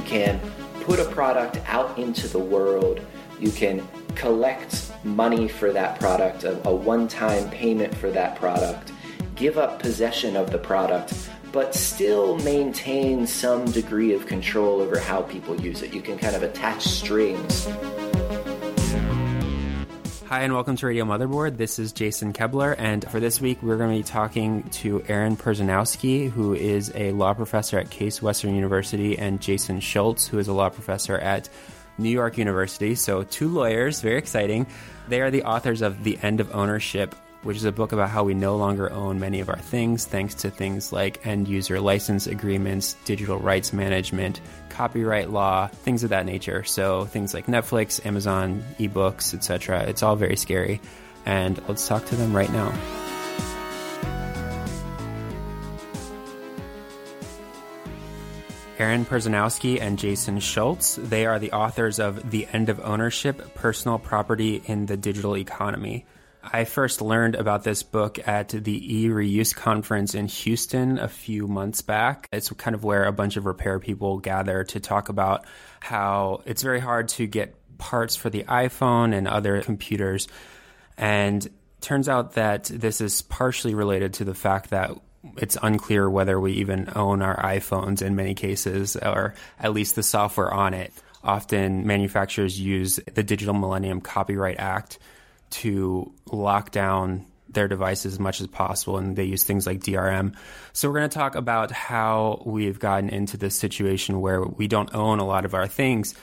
You can put a product out into the world. You can collect money for that product, a, a one time payment for that product, give up possession of the product, but still maintain some degree of control over how people use it. You can kind of attach strings. Hi, and welcome to Radio Motherboard. This is Jason Koebler, and for this week, we're going to be talking to Aaron Perzanowski, who is a law professor at Case Western University, and Jason Schultz, who is a law professor at New York University. So, two lawyers, very exciting. They are the authors of The End of Ownership, which is a book about how we no longer own many of our things thanks to things like end user license agreements, digital rights management, copyright law, things of that nature. So things like Netflix, Amazon, ebooks, etc. It's all very scary. And let's talk to them right now. Aaron Perzanowski and Jason Schultz. They are the authors of The End of Ownership Personal Property in the Digital Economy. I first learned about this book at the e reuse conference in Houston a few months back. It's kind of where a bunch of repair people gather to talk about how it's very hard to get parts for the iPhone and other computers. And turns out that this is partially related to the fact that it's unclear whether we even own our iPhones in many cases, or at least the software on it. Often manufacturers use the Digital Millennium Copyright Act to lock down their devices as much as possible, and they use things like DRM. So, we're going to talk about how we've gotten into this situation where we don't own a lot of our things.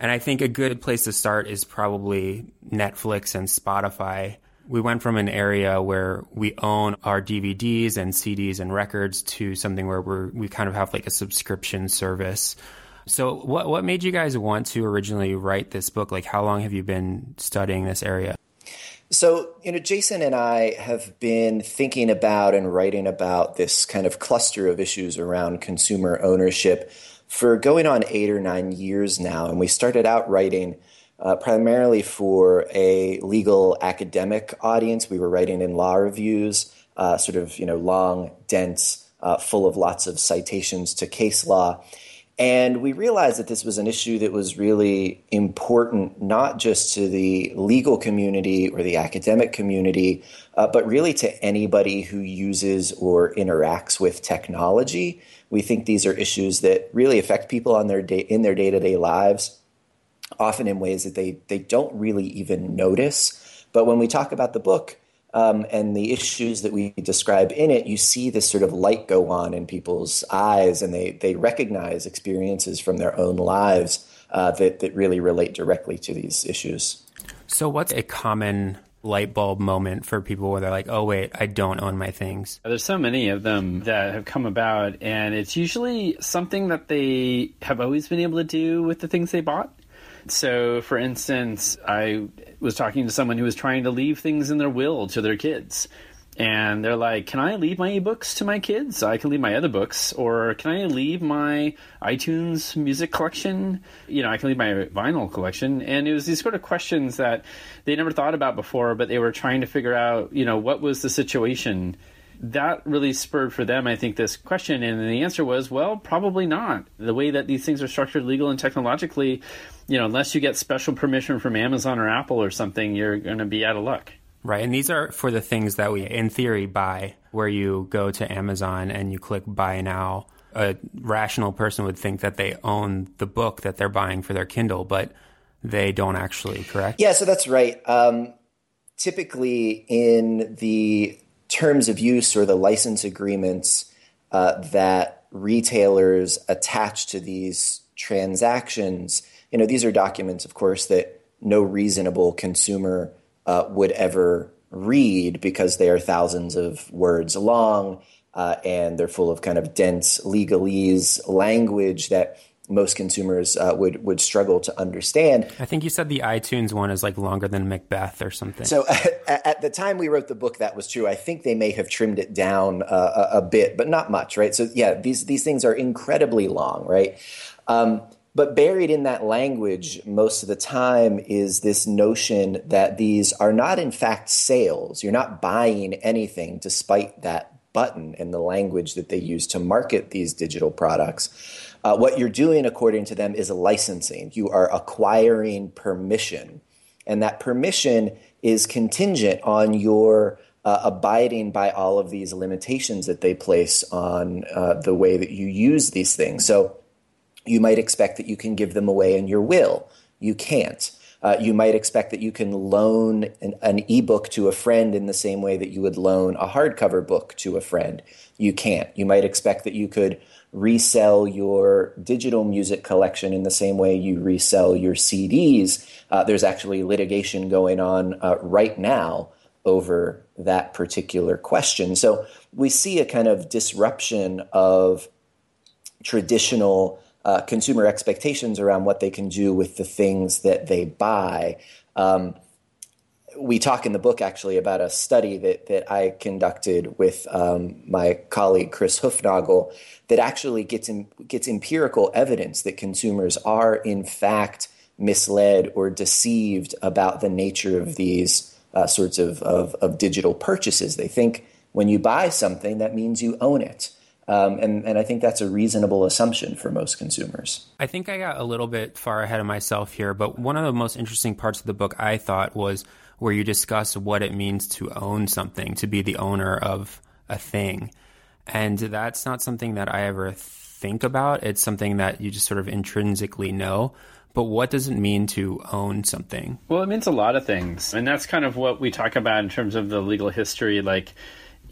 And I think a good place to start is probably Netflix and Spotify. We went from an area where we own our DVDs and CDs and records to something where we're, we kind of have like a subscription service. So, what, what made you guys want to originally write this book? Like, how long have you been studying this area? So, you know, Jason and I have been thinking about and writing about this kind of cluster of issues around consumer ownership for going on eight or nine years now. And we started out writing uh, primarily for a legal academic audience. We were writing in law reviews, uh, sort of, you know, long, dense, uh, full of lots of citations to case law. And we realized that this was an issue that was really important, not just to the legal community or the academic community, uh, but really to anybody who uses or interacts with technology. We think these are issues that really affect people on their day, in their day to day lives, often in ways that they, they don't really even notice. But when we talk about the book, um, and the issues that we describe in it, you see this sort of light go on in people's eyes, and they they recognize experiences from their own lives uh, that that really relate directly to these issues. So, what's a common light bulb moment for people where they're like, "Oh wait, I don't own my things." There's so many of them that have come about, and it's usually something that they have always been able to do with the things they bought. So, for instance, I was talking to someone who was trying to leave things in their will to their kids. And they're like, Can I leave my ebooks to my kids? I can leave my other books. Or can I leave my iTunes music collection? You know, I can leave my vinyl collection. And it was these sort of questions that they never thought about before, but they were trying to figure out, you know, what was the situation that really spurred for them, I think, this question. And the answer was, well, probably not. The way that these things are structured legal and technologically, you know, unless you get special permission from Amazon or Apple or something, you're going to be out of luck. Right. And these are for the things that we, in theory, buy, where you go to Amazon and you click buy now. A rational person would think that they own the book that they're buying for their Kindle, but they don't actually, correct? Yeah, so that's right. Um, typically, in the terms of use or the license agreements uh, that retailers attach to these transactions, you know, these are documents, of course, that no reasonable consumer uh, would ever read because they are thousands of words long uh, and they're full of kind of dense legalese language that most consumers uh, would would struggle to understand. I think you said the iTunes one is like longer than Macbeth or something. So at, at the time we wrote the book, that was true. I think they may have trimmed it down uh, a, a, bit, but not much, right? So yeah, these these things are incredibly long, right? Um, but buried in that language most of the time is this notion that these are not in fact sales. You're not buying anything despite that button and the language that they use to market these digital products. Uh, what you're doing, according to them, is licensing. You are acquiring permission. And that permission is contingent on your uh, abiding by all of these limitations that they place on uh, the way that you use these things. So you might expect that you can give them away in your will. You can't. Uh, you might expect that you can loan an, an ebook to a friend in the same way that you would loan a hardcover book to a friend. You can't. You might expect that you could resell your digital music collection in the same way you resell your CDs. Uh, there's actually litigation going on uh, right now over that particular question. So we see a kind of disruption of traditional uh, consumer expectations around what they can do with the things that they buy. Um, we talk in the book actually about a study that, that I conducted with um, my colleague Chris Hoofnagle that actually gets in, gets empirical evidence that consumers are in fact misled or deceived about the nature of these uh, sorts of, of, of digital purchases. They think when you buy something, that means you own it. Um, and, and I think that's a reasonable assumption for most consumers. I think I got a little bit far ahead of myself here, but one of the most interesting parts of the book I thought was where you discuss what it means to own something, to be the owner of a thing. And that's not something that I ever think about. It's something that you just sort of intrinsically know. But what does it mean to own something? Well, it means a lot of things. And that's kind of what we talk about in terms of the legal history. Like,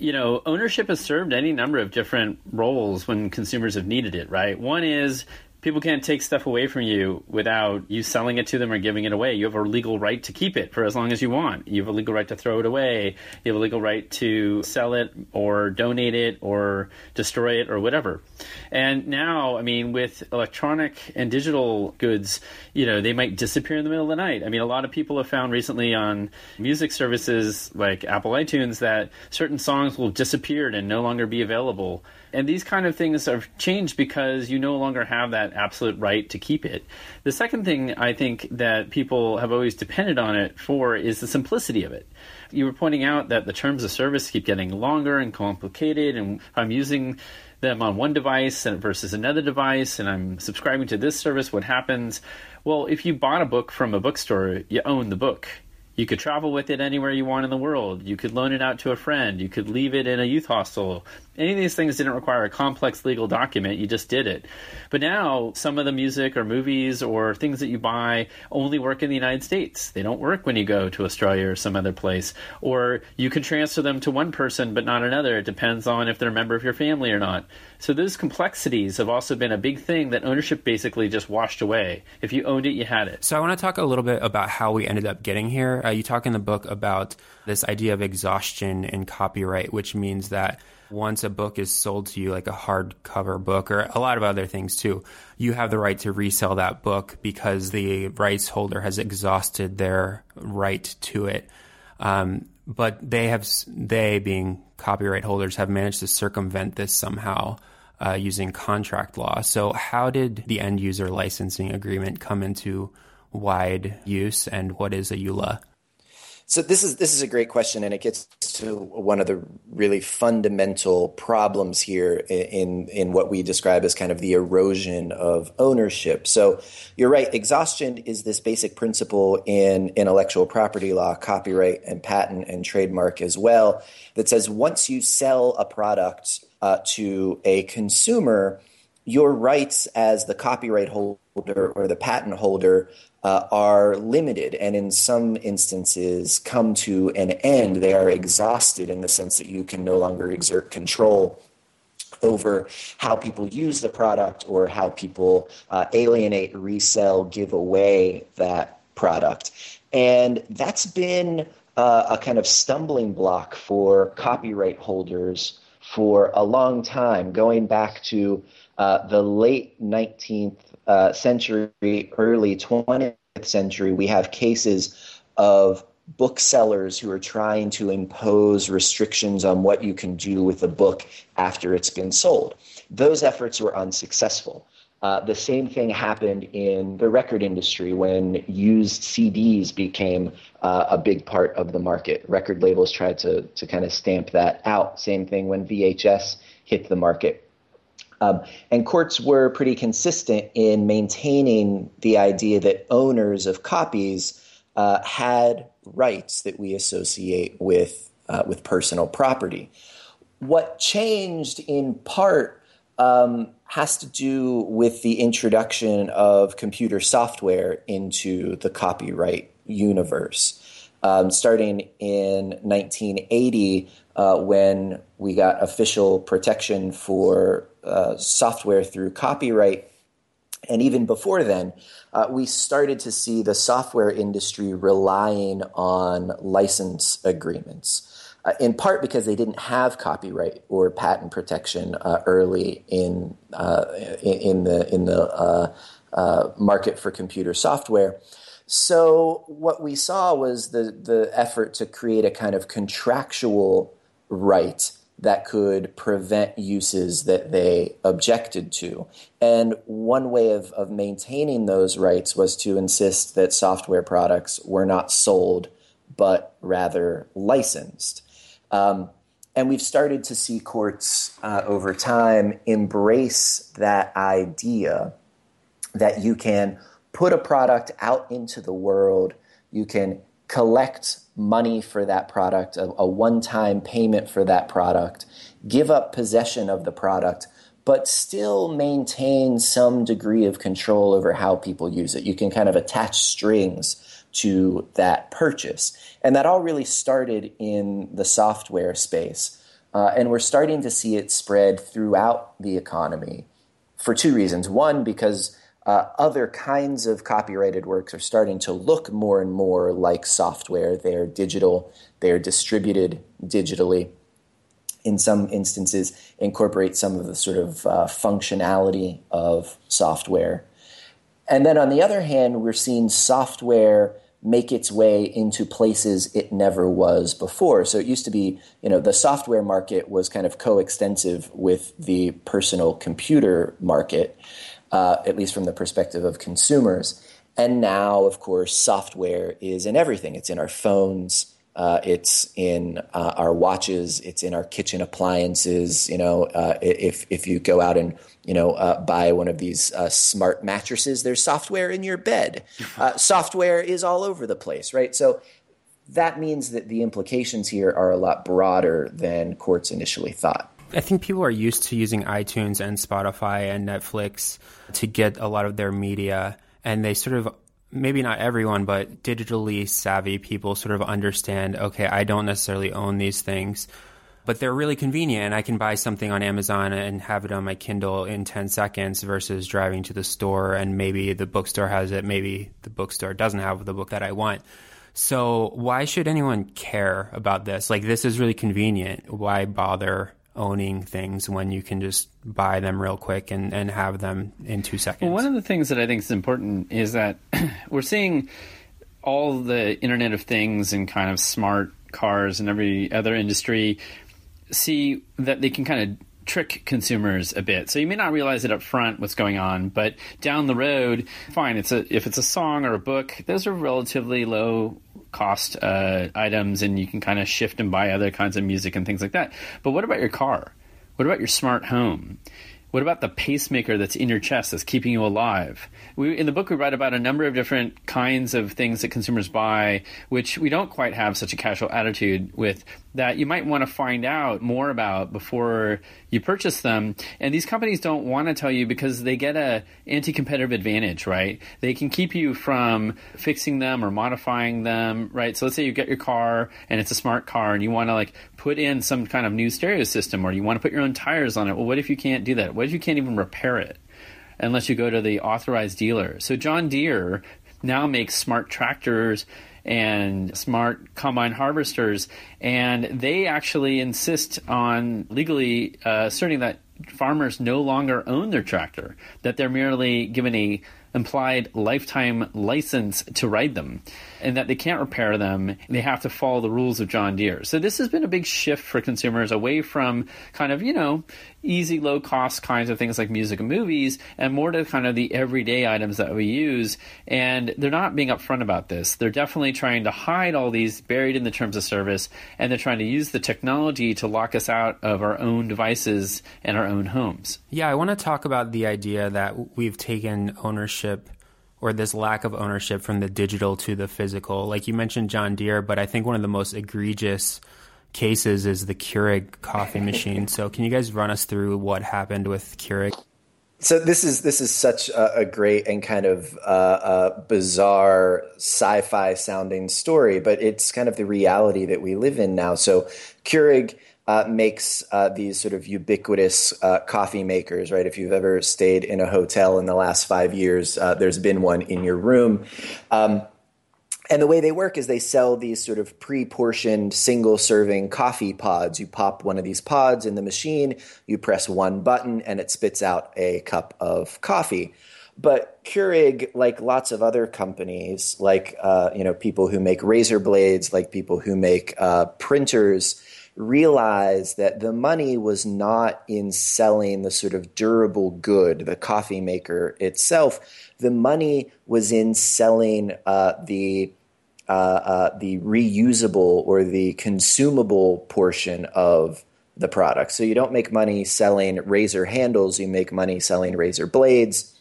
you know, ownership has served any number of different roles when consumers have needed it, right? One is people can't take stuff away from you without you selling it to them or giving it away. You have a legal right to keep it for as long as you want. You have a legal right to throw it away. You have a legal right to sell it or donate it or destroy it or whatever. And now, I mean, with electronic and digital goods, you know, they might disappear in the middle of the night. I mean, a lot of people have found recently on music services like Apple iTunes that certain songs will disappear and no longer be available. And these kind of things have changed because you no longer have that absolute right to keep it. The second thing I think that people have always depended on it for is the simplicity of it. You were pointing out that the terms of service keep getting longer and complicated, and I'm using them on one device versus another device, and I'm subscribing to this service. What happens? Well, if you bought a book from a bookstore, you own the book you could travel with it anywhere you want in the world. You could loan it out to a friend. You could leave it in a youth hostel. Any of these things didn't require a complex legal document. You just did it. But now, some of the music or movies or things that you buy only work in the United States. They don't work when you go to Australia or some other place. Or you can transfer them to one person but not another. It depends on if they're a member of your family or not. So those complexities have also been a big thing that ownership basically just washed away. If you owned it, you had it. So I want to talk a little bit about how we ended up getting here. Uh, you talk in the book about this idea of exhaustion in copyright, which means that once a book is sold to you, like a hardcover book or a lot of other things too, you have the right to resell that book because the rights holder has exhausted their right to it. Um, but they have, they being copyright holders, have managed to circumvent this somehow uh, using contract law. So, how did the end user licensing agreement come into wide use, and what is a EULA? So this is this is a great question, and it gets to one of the really fundamental problems here in in what we describe as kind of the erosion of ownership. So you're right, exhaustion is this basic principle in intellectual property law, copyright and patent and trademark as well that says once you sell a product uh, to a consumer, your rights as the copyright holder or the patent holder uh, are limited and in some instances come to an end. They are exhausted in the sense that you can no longer exert control over how people use the product or how people uh, alienate, resell, give away that product. And that's been uh, a kind of stumbling block for copyright holders for a long time, going back to uh, the late 19th uh, century, early 20th century. We have cases of booksellers who are trying to impose restrictions on what you can do with a book after it's been sold. Those efforts were unsuccessful. Uh, the same thing happened in the record industry when used CDs became uh, a big part of the market. Record labels tried to, to kind of stamp that out. Same thing when VHS hit the market. Um, and courts were pretty consistent in maintaining the idea that owners of copies uh, had rights that we associate with, uh, with personal property. What changed in part um, has to do with the introduction of computer software into the copyright universe. Um, starting in 1980, uh, when we got official protection for uh, software through copyright, and even before then, uh, we started to see the software industry relying on license agreements uh, in part because they didn't have copyright or patent protection uh, early in, uh, in the in the uh, uh, market for computer software. So what we saw was the the effort to create a kind of contractual right that could prevent uses that they objected to. And one way of, of maintaining those rights was to insist that software products were not sold, but rather licensed. Um, and we've started to see courts uh, over time embrace that idea that you can put a product out into the world, you can collect money for that product, a, a one time payment for that product, give up possession of the product, but still maintain some degree of control over how people use it. You can kind of attach strings to that purchase. And that all really started in the software space. Uh, and we're starting to see it spread throughout the economy for two reasons. One, because uh, other kinds of copyrighted works are starting to look more and more like software. They're digital, they're distributed digitally. In some instances, incorporate some of the sort of uh, functionality of software. And then on the other hand, we're seeing software make its way into places it never was before. So it used to be, you know, the software market was kind of coextensive with the personal computer market, uh, at least from the perspective of consumers. And now, of course, software is in everything. It's in our phones, uh, it's in uh, our watches. It's in our kitchen appliances. You know, uh, if if you go out and you know uh, buy one of these uh, smart mattresses, there's software in your bed. Uh, software is all over the place, right? So that means that the implications here are a lot broader than courts initially thought. I think people are used to using iTunes and Spotify and Netflix to get a lot of their media, and they sort of maybe not everyone, but digitally savvy people sort of understand okay, I don't necessarily own these things, but they're really convenient. And I can buy something on Amazon and have it on my Kindle in 10 seconds versus driving to the store and maybe the bookstore has it, maybe the bookstore doesn't have the book that I want. So, why should anyone care about this? Like, this is really convenient. Why bother owning things when you can just buy them real quick and, and have them in two seconds. Well, one of the things that I think is important is that we're seeing all the Internet of Things and kind of smart cars and every other industry see that they can kind of trick consumers a bit. So you may not realize it up front what's going on, but down the road, fine. It's a if it's a song or a book, those are relatively low cost uh, items and you can kind of shift and buy other kinds of music and things like that. But what about your car? What about your smart home? What about the pacemaker that's in your chest that's keeping you alive? We, in the book, we write about a number of different kinds of things that consumers buy, which we don't quite have such a casual attitude with, that you might want to find out more about before you purchase them. And these companies don't want to tell you because they get a anti-competitive advantage, right? They can keep you from fixing them or modifying them, right? So let's say you get your car and it's a smart car and you want to like put in some kind of new stereo system or you want to put your own tires on it. Well, what if you can't do that? What if you can't even repair it? Unless you go to the authorized dealer. So John Deere now makes smart tractors and smart combine harvesters, and they actually insist on legally uh, asserting that farmers no longer own their tractor, that they're merely given a implied lifetime license to ride them and that they can't repair them. They have to follow the rules of John Deere. So this has been a big shift for consumers away from kind of, you know, easy, low cost kinds of things like music and movies and more to kind of the everyday items that we use. And they're not being upfront about this. They're definitely trying to hide all these buried in the terms of service and they're trying to use the technology to lock us out of our own devices and our own homes. Yeah, I want to talk about the idea that we've taken ownership or this lack of ownership from the digital to the physical. Like you mentioned John Deere, but I think one of the most egregious cases is the Keurig coffee machine. so can you guys run us through what happened with Keurig? So this is this is such a, a great and kind of uh, uh, bizarre sci-fi sounding story, but it's kind of the reality that we live in now. So Keurig uh, makes uh, these sort of ubiquitous uh, coffee makers, right? If you've ever stayed in a hotel in the last five years, uh, there's been one in your room. Um, and the way they work is they sell these sort of pre portioned single serving coffee pods. You pop one of these pods in the machine, you press one button, and it spits out a cup of coffee. But Keurig, like lots of other companies, like uh, you know people who make razor blades, like people who make uh, printers, realized that the money was not in selling the sort of durable good, the coffee maker itself. The money was in selling uh, the uh, uh, the reusable or the consumable portion of the product. So you don't make money selling razor handles; you make money selling razor blades.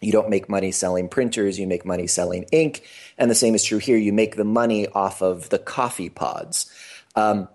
You don't make money selling printers; you make money selling ink. And the same is true here. You make the money off of the coffee pods. Um,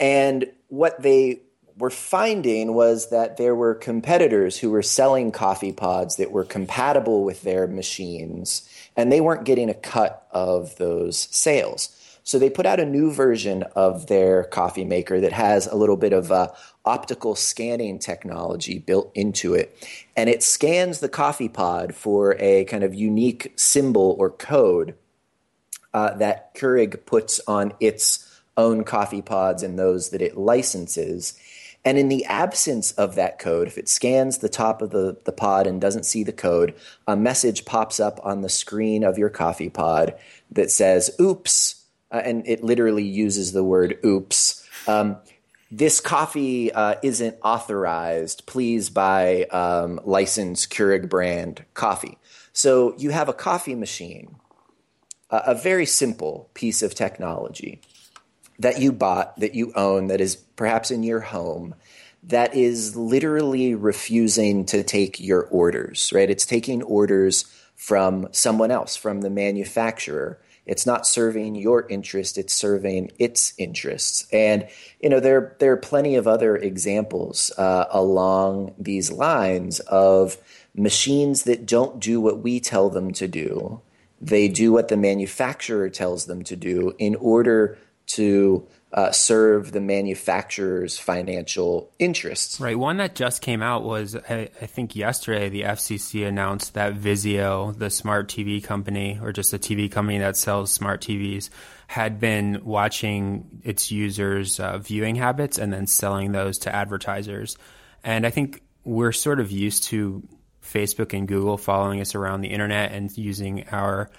and what they were finding was that there were competitors who were selling coffee pods that were compatible with their machines, and they weren't getting a cut of those sales. So they put out a new version of their coffee maker that has a little bit of uh, optical scanning technology built into it. And it scans the coffee pod for a kind of unique symbol or code uh, that Keurig puts on its own coffee pods and those that it licenses. And in the absence of that code, if it scans the top of the, the pod and doesn't see the code, a message pops up on the screen of your coffee pod that says, oops, uh, and it literally uses the word oops. Um, this coffee uh, isn't authorized. Please buy um, licensed Keurig brand coffee. So you have a coffee machine, uh, a very simple piece of technology that you bought, that you own, that is perhaps in your home, that is literally refusing to take your orders, right? It's taking orders from someone else, from the manufacturer. It's not serving your interest, it's serving its interests. And, you know, there, there are plenty of other examples uh, along these lines of machines that don't do what we tell them to do. They do what the manufacturer tells them to do in order to uh, serve the manufacturer's financial interests. Right. One that just came out was, I, I, think yesterday, the FCC announced that Vizio, the smart TV company, or just a TV company that sells smart TVs, had been watching its users' uh, viewing habits and then selling those to advertisers. And I think we're sort of used to Facebook and Google following us around the internet and using our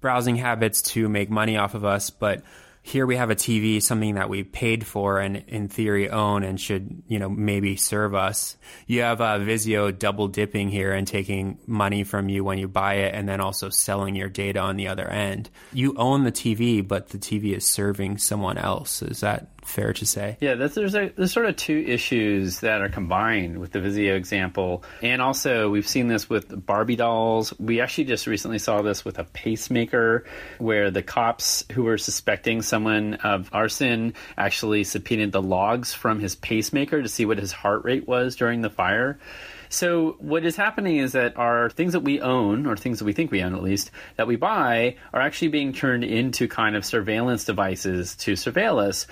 browsing habits to make money off of us. But here we have a TV, something that we paid for and in theory own and should, you know, maybe serve us. You have uh, Vizio double dipping here and taking money from you when you buy it and then also selling your data on the other end. You own the TV, but the TV is serving someone else. Is that fair to say? Yeah, there's, a, there's sort of two issues that are combined with the Vizio example. And also, we've seen this with Barbie dolls. We actually just recently saw this with a pacemaker where the cops who were suspecting someone of arson actually subpoenaed the logs from his pacemaker to see what his heart rate was during the fire. So what is happening is that our things that we own, or things that we think we own at least, that we buy, are actually being turned into kind of surveillance devices to surveil us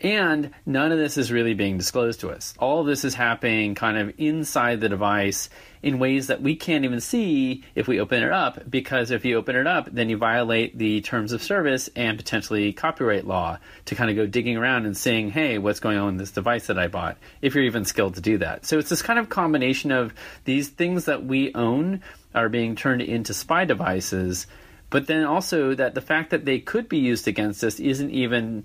and none of this is really being disclosed to us. All this is happening kind of inside the device in ways that we can't even see if we open it up, because if you open it up, then you violate the terms of service and potentially copyright law to kind of go digging around and saying, hey, what's going on with this device that I bought, if you're even skilled to do that. So it's this kind of combination of these things that we own are being turned into spy devices but then also that the fact that they could be used against us isn't even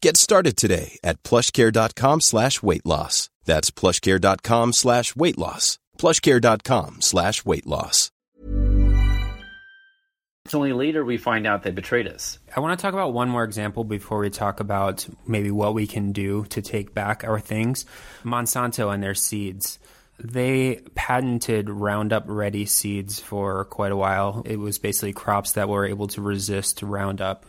Get started today at plushcare.com slash weight loss. That's plushcare.com slash weight loss. Plushcare.com slash weight loss. It's only later we find out they betrayed us. I want to talk about one more example before we talk about maybe what we can do to take back our things. Monsanto and their seeds. They patented Roundup Ready seeds for quite a while. It was basically crops that were able to resist Roundup.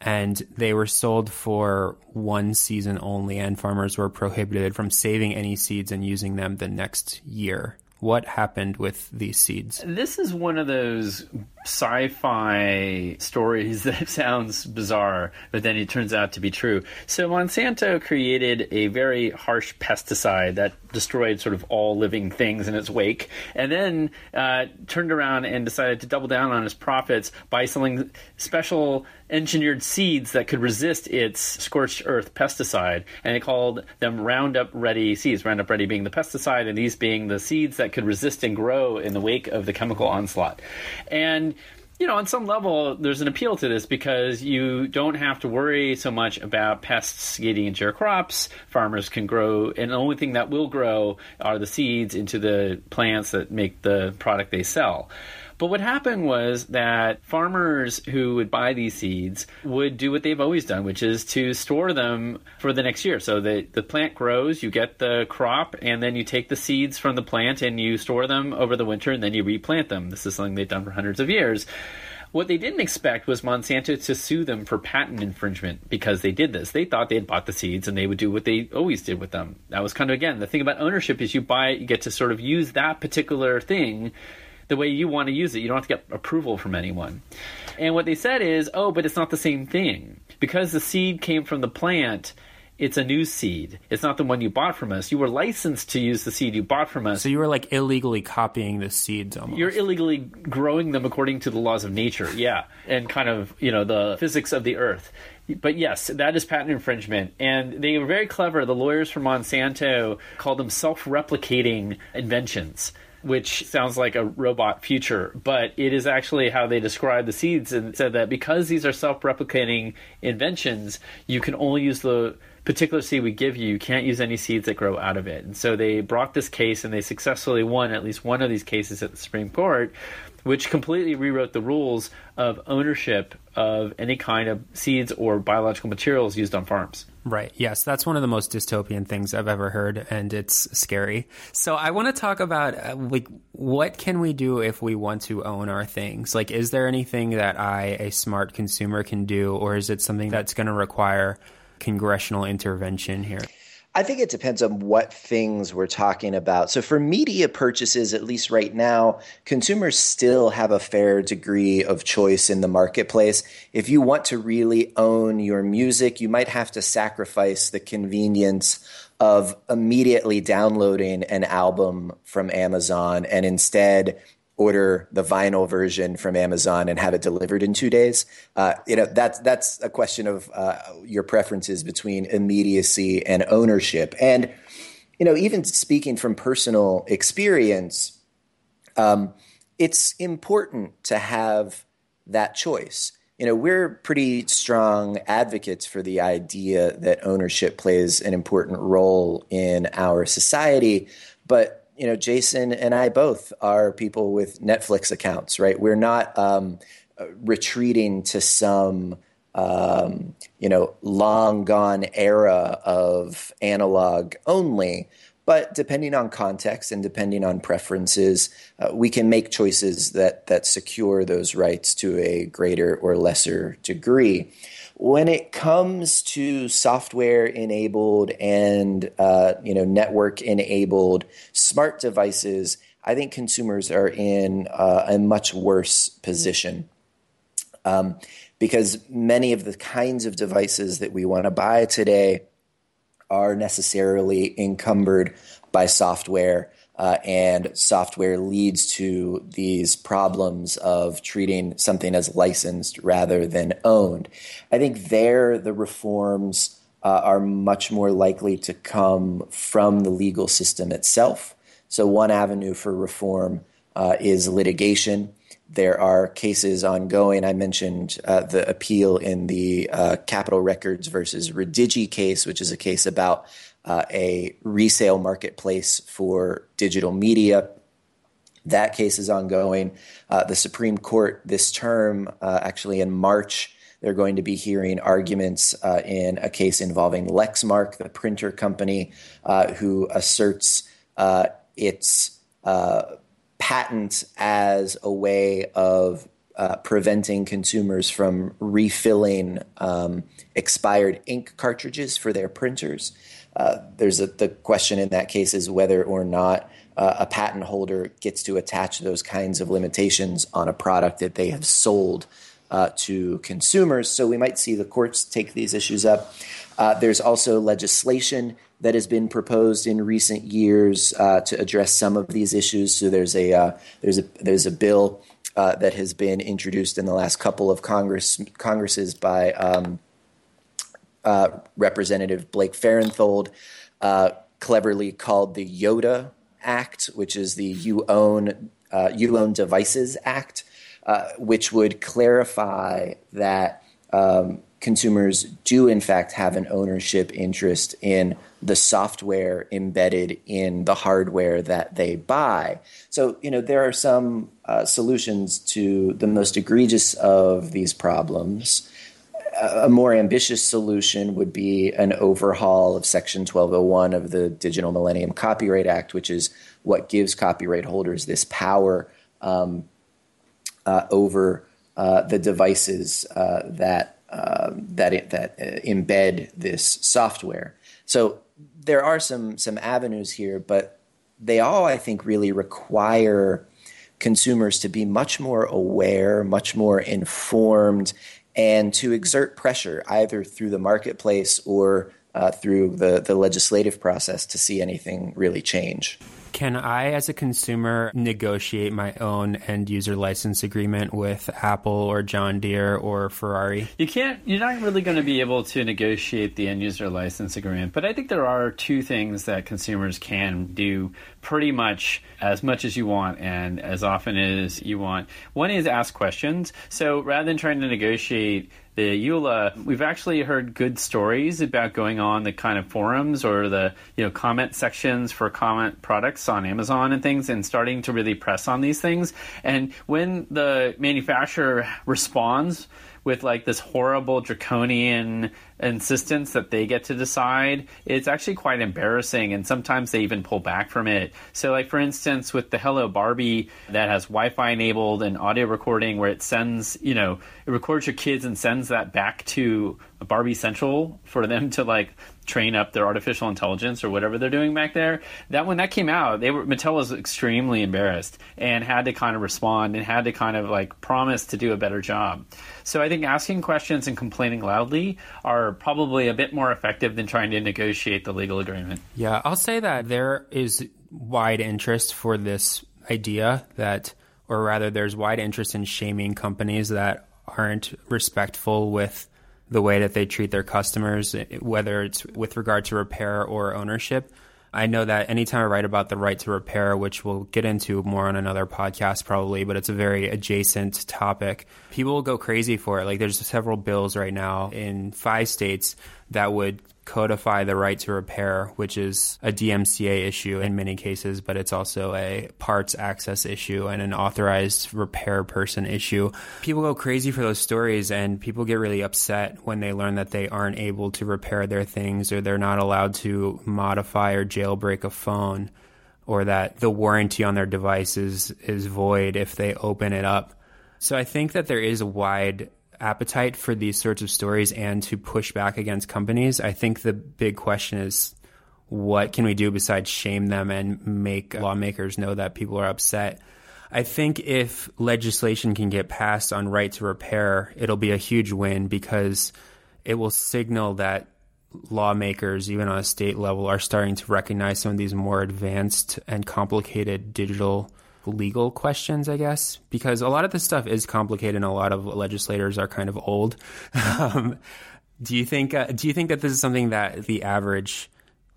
And they were sold for one season only, and farmers were prohibited from saving any seeds and using them the next year. What happened with these seeds? This is one of those sci fi stories that sounds bizarre, but then it turns out to be true. So, Monsanto created a very harsh pesticide that destroyed sort of all living things in its wake, and then uh, turned around and decided to double down on its profits by selling special engineered seeds that could resist its scorched earth pesticide, and they called them Roundup Ready seeds. Roundup Ready being the pesticide, and these being the seeds that could resist and grow in the wake of the chemical onslaught. And you know, on some level, there's an appeal to this because you don't have to worry so much about pests getting into your crops. Farmers can grow, and the only thing that will grow are the seeds into the plants that make the product they sell. But what happened was that farmers who would buy these seeds would do what they've always done, which is to store them for the next year. So the, the plant grows, you get the crop, and then you take the seeds from the plant and you store them over the winter and then you replant them. This is something they've done for hundreds of years. What they didn't expect was Monsanto to sue them for patent infringement because they did this. They thought they had bought the seeds and they would do what they always did with them. That was kind of again the thing about ownership is you buy it, you get to sort of use that particular thing the way you want to use it. You don't have to get approval from anyone. And what they said is, oh, but it's not the same thing. Because the seed came from the plant, it's a new seed. It's not the one you bought from us. You were licensed to use the seed you bought from us. So you were like illegally copying the seeds almost. You're illegally growing them according to the laws of nature, yeah, and kind of, you know, the physics of the earth. But yes, that is patent infringement. And they were very clever. The lawyers from Monsanto called them self replicating inventions which sounds like a robot future, but it is actually how they describe the seeds and said that because these are self replicating inventions, you can only use the particular seed we give you. You can't use any seeds that grow out of it. And so they brought this case and they successfully won at least one of these cases at the Supreme Court, which completely rewrote the rules of ownership of any kind of seeds or biological materials used on farms. Right. Yes, that's one of the most dystopian things I've ever heard, and it's scary. So I want to talk about uh, like what can we do if we want to own our things? Like, is there anything that I, a smart consumer, can do, or is it something that's going to require congressional intervention here? I think it depends on what things we're talking about. So, for media purchases, at least right now, consumers still have a fair degree of choice in the marketplace. If you want to really own your music, you might have to sacrifice the convenience of immediately downloading an album from Amazon and instead order the vinyl version from Amazon and have it delivered in two days. Uh, you know, that's that's a question of uh, your preferences between immediacy and ownership. And you know, even speaking from personal experience, um, it's important to have that choice. You know, we're pretty strong advocates for the idea that ownership plays an important role in our society, but you know, Jason and I both are people with Netflix accounts, right? We're not um, retreating to some, um, you know, long gone era of analog only. But depending on context and depending on preferences, uh, we can make choices that that secure those rights to a greater or lesser degree. When it comes to software enabled and uh, you know network enabled smart devices, I think consumers are in uh, a much worse position. Um, because many of the kinds of devices that we want to buy today are necessarily encumbered by software uh, and software leads to these problems of treating something as licensed rather than owned. I think there the reforms uh, are much more likely to come from the legal system itself. So, one avenue for reform uh, is litigation. There are cases ongoing. I mentioned uh, the appeal in the uh, Capitol Records versus Redigi case, which is a case about uh, a resale marketplace for digital media. That case is ongoing. Uh, the Supreme Court this term, uh, actually in March, they're going to be hearing arguments uh, in a case involving Lexmark, the printer company, uh, who asserts its patent as a way of uh, preventing consumers from refilling um, expired ink cartridges for their printers. Uh, there's a, the question in that case is whether or not uh, a patent holder gets to attach those kinds of limitations on a product that they have sold uh, to consumers. So we might see the courts take these issues up. Uh, there's also legislation that has been proposed in recent years uh, to address some of these issues. So there's a there's a there's a bill that has been introduced in the last couple of Congress Congresses by. Um, uh, Representative Blake Farenthold uh, cleverly called the Yoda Act, which is the You Own uh, You Own Devices Act, uh, which would clarify that um, consumers do in fact have an ownership interest in the software embedded in the hardware that they buy. So, you know, there are some uh, solutions to the most egregious of these problems a more ambitious solution would be an overhaul of Section 1201 of the Digital Millennium Copyright Act, which is what gives copyright holders this power um, uh, over uh, the devices uh, that uh, that that uh, embed this software. So there are some some avenues here, but they all, I think, really require consumers to be much more aware, much more informed, and to exert pressure either through the marketplace or uh, through the, the legislative process to see anything really change. Can I, as a consumer, negotiate my own end user license agreement with Apple or John Deere or Ferrari? You can't, you're not really going to be able to negotiate the end user license agreement, but I think there are two things that consumers can do pretty much as much as you want and as often as you want. One is ask questions. So rather than trying to negotiate the EULA, uh, we've actually heard good stories about going on the kind of forums or the you know comment sections for comment products on Amazon and things, and starting to really press on these things. And when the manufacturer responds with like this horrible draconian insistence that they get to decide, it's actually quite embarrassing. And sometimes they even pull back from it. So, like for instance, with the Hello Barbie that has Wi-Fi enabled and audio recording, where it sends, you know, it records your kids and sends that back to Barbie Central for them to like train up their artificial intelligence or whatever they're doing back there. That when that came out, they were Mattel was extremely embarrassed and had to kind of respond and had to kind of like promise to do a better job. So I think asking questions and complaining loudly are probably a bit more effective than trying to negotiate the legal agreement. Yeah, I'll say that there is wide interest for this idea that or rather there's wide interest in shaming companies that aren't respectful with the way that they treat their customers, eh, whether it's with regard to repair or ownership. I know that anytime I write about the right to repair, which we'll get into more on another podcast probably, but it's a very adjacent topic, people will go crazy for it. Like there's several bills right now in five states that would codify the right to repair, which is a DMCA issue in many cases, but it's also a parts access issue and an authorized repair person issue. People go crazy for those stories and people get really upset when they learn that they aren't able to repair their things or they're not allowed to modify or jailbreak a phone or that the warranty on their device is, is void if they open it up. So I think that there is a wide appetite for these sorts of stories and to push back against companies. I think the big question is what can we do besides shame them and make lawmakers know that people are upset? I think if legislation can get passed on right to repair, it'll be a huge win because it will signal that lawmakers, even on a state level, are starting to recognize some of these more advanced and complicated digital legal questions, I guess, because a lot of this stuff is complicated and a lot of legislators are kind of old. um, do you think uh, do you think that this is something that the average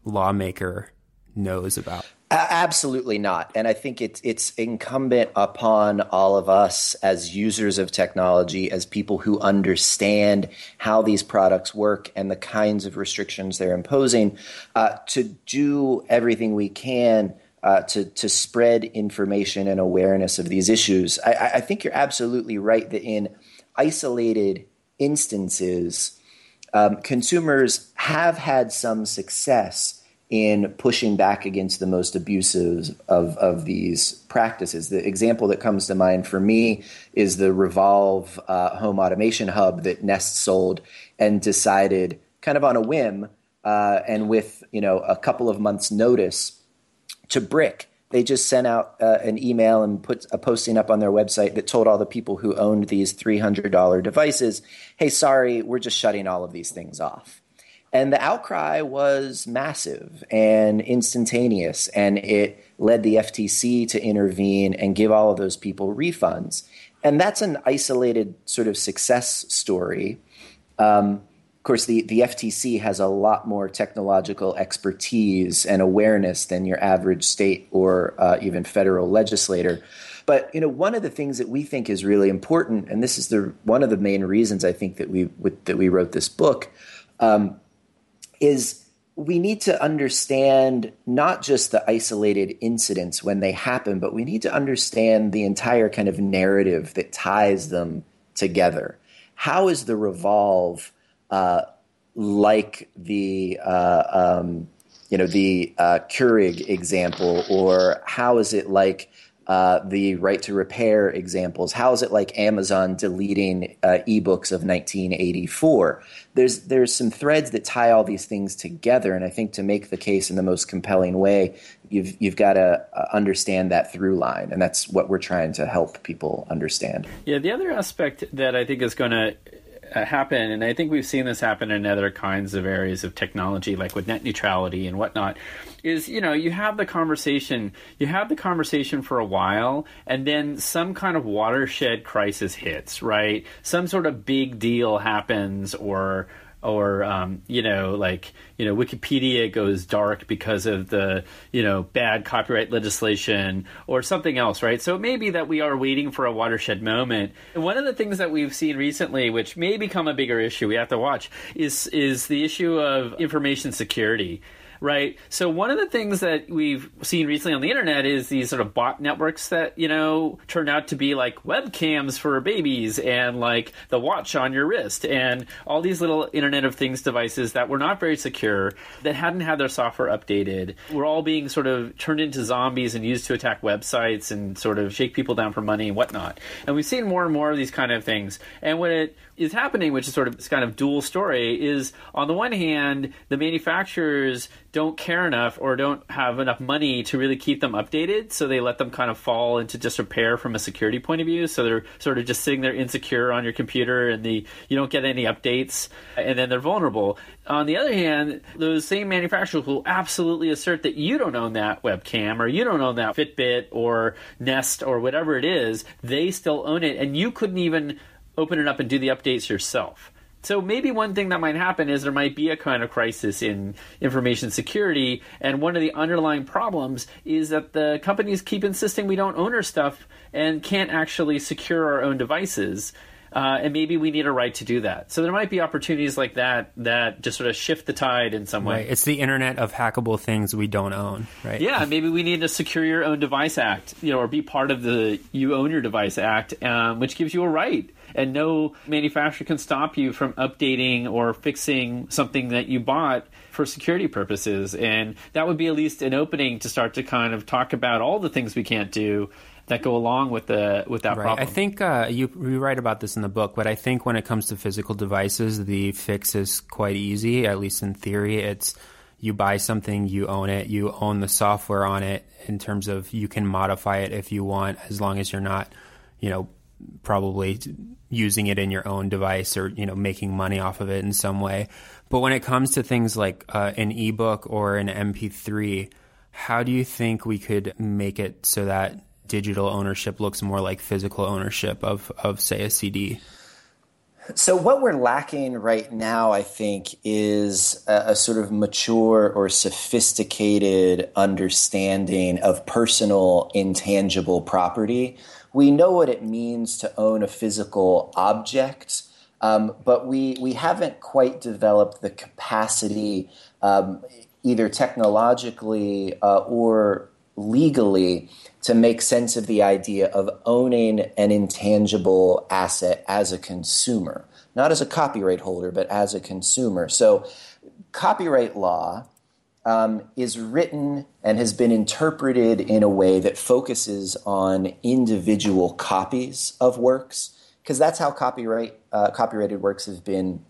lawmaker knows about? Absolutely not. And I think it's it's incumbent upon all of us as users of technology, as people who understand how these products work and the kinds of restrictions they're imposing, uh, to do everything we can uh, to to spread information and awareness of these issues. I, I, think you're absolutely right that in isolated instances, um, consumers have had some success in pushing back against the most abusive of, of these practices. The example that comes to mind for me is the Revolv uh, home automation hub that Nest sold and decided, kind of on a whim, uh, and with you know a couple of months' notice to Brick. They just sent out uh, an email and put a posting up on their website that told all the people who owned these $300 devices, hey, sorry, we're just shutting all of these things off. And the outcry was massive and instantaneous, and it led the FTC to intervene and give all of those people refunds. And that's an isolated sort of success story. Um, course, the, the FTC has a lot more technological expertise and awareness than your average state or uh, even federal legislator. But you know, one of the things that we think is really important, and this is the one of the main reasons I think that we that we wrote this book, um, is we need to understand not just the isolated incidents when they happen, but we need to understand the entire kind of narrative that ties them together. How is the Revolv? Uh, like the uh, um, you know the uh, Keurig example, or how is it like uh, the right to repair examples? How is it like Amazon deleting uh, ebooks of 1984? There's there's some threads that tie all these things together, and I think to make the case in the most compelling way, you've you've got to understand that through line, and that's what we're trying to help people understand. Yeah, the other aspect that I think is going to Uh, happen, and I think we've seen this happen in other kinds of areas of technology, like with net neutrality and whatnot. Is you know you have the conversation, you have the conversation for a while, and then some kind of watershed crisis hits, right? Some sort of big deal happens, or or um, you know like you know wikipedia goes dark because of the you know bad copyright legislation or something else right? So it may be that we are waiting for a watershed moment. And one of the things that we've seen recently which may become a bigger issue we have to watch is is the issue of information security right? So one of the things that we've seen recently on the internet is these sort of bot networks that you know turn out to be like webcams for babies and like the watch on your wrist and all these little Internet of Things devices that were not very secure that hadn't had their software updated. We're all being sort of turned into zombies and used to attack websites and sort of shake people down for money and whatnot. And we've seen more and more of these kind of things. And when it is happening, which is sort of this kind of dual story, is on the one hand, the manufacturers don't care enough or don't have enough money to really keep them updated, so they let them kind of fall into disrepair from a security point of view. So they're sort of just sitting there insecure on your computer, and the you don't get any updates, and then they're vulnerable. On the other hand, those same manufacturers will absolutely assert that you don't own that webcam or you don't own that Fitbit or Nest or whatever it is. They still own it, and you couldn't even open it up and do the updates yourself. So maybe one thing that might happen is there might be a kind of crisis in information security, and one of the underlying problems is that the companies keep insisting we don't own our stuff and can't actually secure our own devices. Uh, and maybe we need a right to do that. So there might be opportunities like that that just sort of shift the tide in some way. Right. It's the internet of hackable things we don't own, right? Yeah, maybe we need a secure your own device act, you know, or be part of the you own your device act, um, which gives you a right and no manufacturer can stop you from updating or fixing something that you bought for security purposes. And that would be at least an opening to start to kind of talk about all the things we can't do that go along with the with that right. problem. I think uh, you, you write about this in the book, but I think when it comes to physical devices, the fix is quite easy. At least in theory, it's you buy something, you own it, you own the software on it. In terms of you can modify it if you want, as long as you're not, you know, probably using it in your own device or you know making money off of it in some way. But when it comes to things like uh, an ebook or an MP3, how do you think we could make it so that digital ownership looks more like physical ownership of of say a CD? So, what we're lacking right now, I think, is a, a, sort of mature or sophisticated understanding of personal intangible property we know what it means to own a physical object, um, but we, we haven't quite developed the capacity, um, either technologically uh, or legally, to make sense of the idea of owning an intangible asset as a consumer, not as a copyright holder, but as a consumer. So, copyright law um, is written and has been interpreted in a way that focuses on individual copies of works, because that's how copyright uh, copyrighted works have been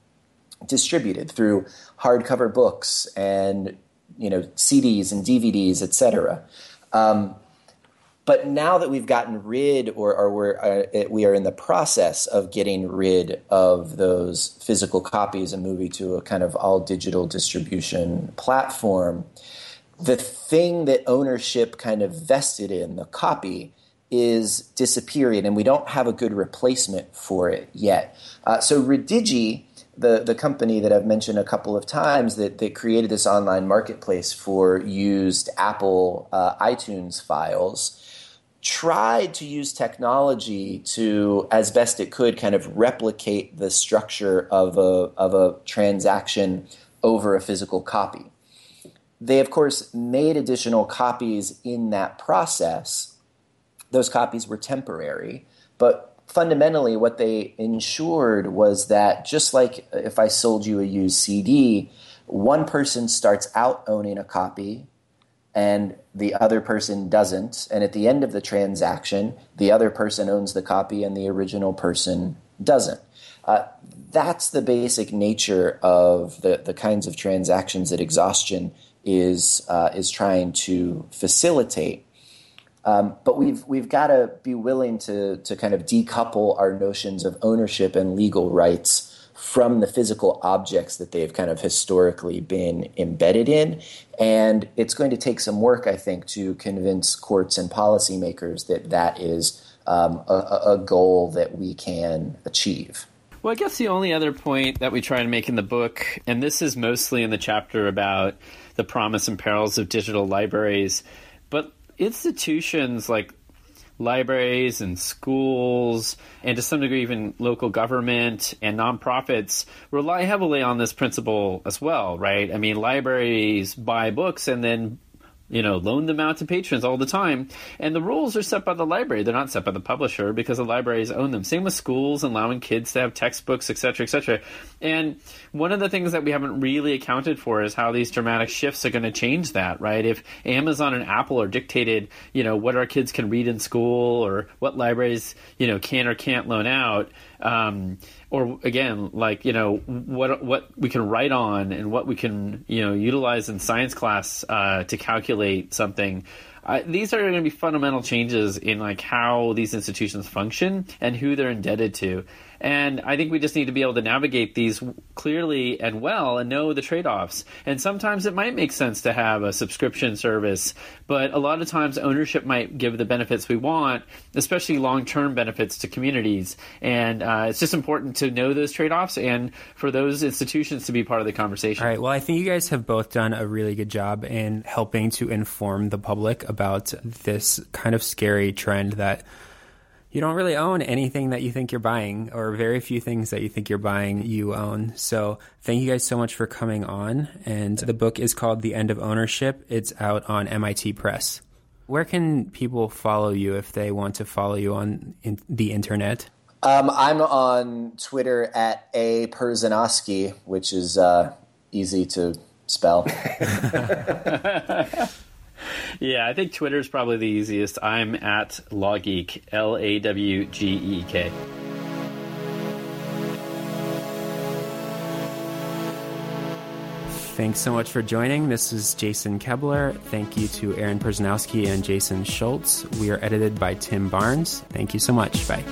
distributed through hardcover books and you know CDs and DVDs, etc. Um, but now that we've gotten rid, or, or we're, uh, we are in the process of getting rid of those physical copies and moving to a kind of all digital distribution platform, the thing that ownership kind of vested in, the copy, is disappearing, and we don't have a good replacement for it yet. Uh, so ReDigi, the, the company that I've mentioned a couple of times that, that created this online marketplace for used Apple uh, iTunes files, tried to use technology to, as best it could, kind of replicate the structure of a, of a transaction over a physical copy. They, of course, made additional copies in that process. Those copies were temporary, but fundamentally, what they ensured was that just like if I sold you a used CD, one person starts out owning a copy and the other person doesn't. And at the end of the transaction, the other person owns the copy and the original person doesn't. Uh, that's the basic nature of the, the kinds of transactions that exhaustion is uh, is trying to facilitate. Um, but we've we've got to be willing to to kind of decouple our notions of ownership and legal rights from the physical objects that they've kind of historically been embedded in. And it's going to take some work, I think, to convince courts and policymakers that that is um, a, a goal that we can achieve. Well, I guess the only other point that we try to make in the book, and this is mostly in the chapter about the promise and perils of digital libraries, but institutions like libraries and schools, and to some degree, even local government and nonprofits rely heavily on this principle as well, right? I mean, libraries buy books and then you know, loan them out to patrons all the time. And the rules are set by the library. They're not set by the publisher because the libraries own them. Same with schools, allowing kids to have textbooks, etc., etc. And one of the things that we haven't really accounted for is how these dramatic shifts are going to change that, right? If Amazon and Apple are dictated, you know, what our kids can read in school or what libraries, you know, can or can't loan out, Um, or again, like you know what what we can write on and what we can you know utilize in science class uh, to calculate something. Uh, these are going to be fundamental changes in like how these institutions function and who they're indebted to. And I think we just need to be able to navigate these clearly and well and know the trade offs. And sometimes it might make sense to have a subscription service, but a lot of times ownership might give the benefits we want, especially long term benefits to communities. And uh, it's just important to know those trade offs and for those institutions to be part of the conversation. All right. Well, I think you guys have both done a really good job in helping to inform the public about this kind of scary trend that you don't really own anything that you think you're buying, or very few things that you think you're buying you own. So thank you guys so much for coming on. And the book is called The End of Ownership. It's out on MIT Press. Where can people follow you if they want to follow you on in the internet? Um, I'm on Twitter at a Perzanowski, which is uh, easy to spell. yeah, I think Twitter is probably the easiest. I'm at Lawgeek, L A W G E K. Thanks so much for joining. This is Jason Koebler. Thank you to Aaron Perzanowski and Jason Schultz. We are edited by Tim Barnes. Thank you so much. Bye.